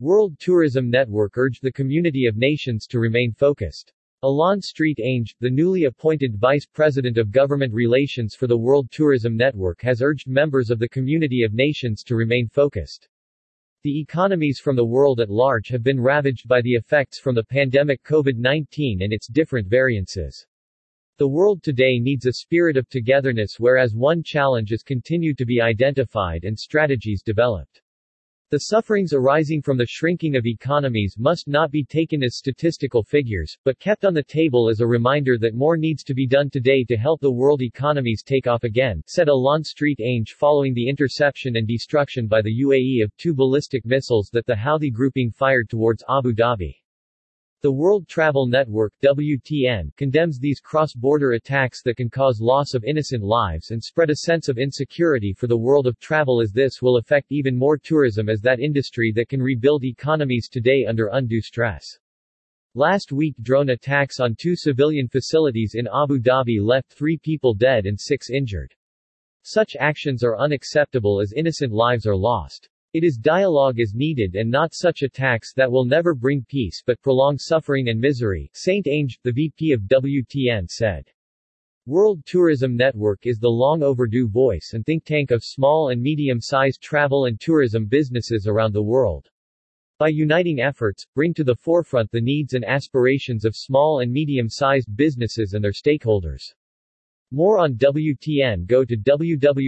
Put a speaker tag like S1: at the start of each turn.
S1: World Tourism Network urged the community of nations to remain focused. Alain Street Ange, the newly appointed Vice President of Government Relations for the World Tourism Network has urged members of the community of nations to remain focused. The economies from the world at large have been ravaged by the effects from the pandemic COVID-19 and its different variances. The world today needs a spirit of togetherness whereas one challenge is continued to be identified and strategies developed. The sufferings arising from the shrinking of economies must not be taken as statistical figures, but kept on the table as a reminder that more needs to be done today to help the world economies take off again, said Alain Street Ange following the interception and destruction by the UAE of two ballistic missiles that the Houthi grouping fired towards Abu Dhabi. The World Travel Network WTN, condemns these cross-border attacks that can cause loss of innocent lives and spread a sense of insecurity for the world of travel as this will affect even more tourism as that industry that can rebuild economies today under undue stress. Last week drone attacks on two civilian facilities in Abu Dhabi left three people dead and six injured. Such actions are unacceptable as innocent lives are lost. It is dialogue is needed and not such attacks that will never bring peace but prolong suffering and misery, Saint Ange, the VP of WTN said. World Tourism Network is the long overdue voice and think tank of small and medium-sized travel and tourism businesses around the world. By uniting efforts, bring to the forefront the needs and aspirations of small and medium-sized businesses and their stakeholders. More on WTN go to www.wtn.travel.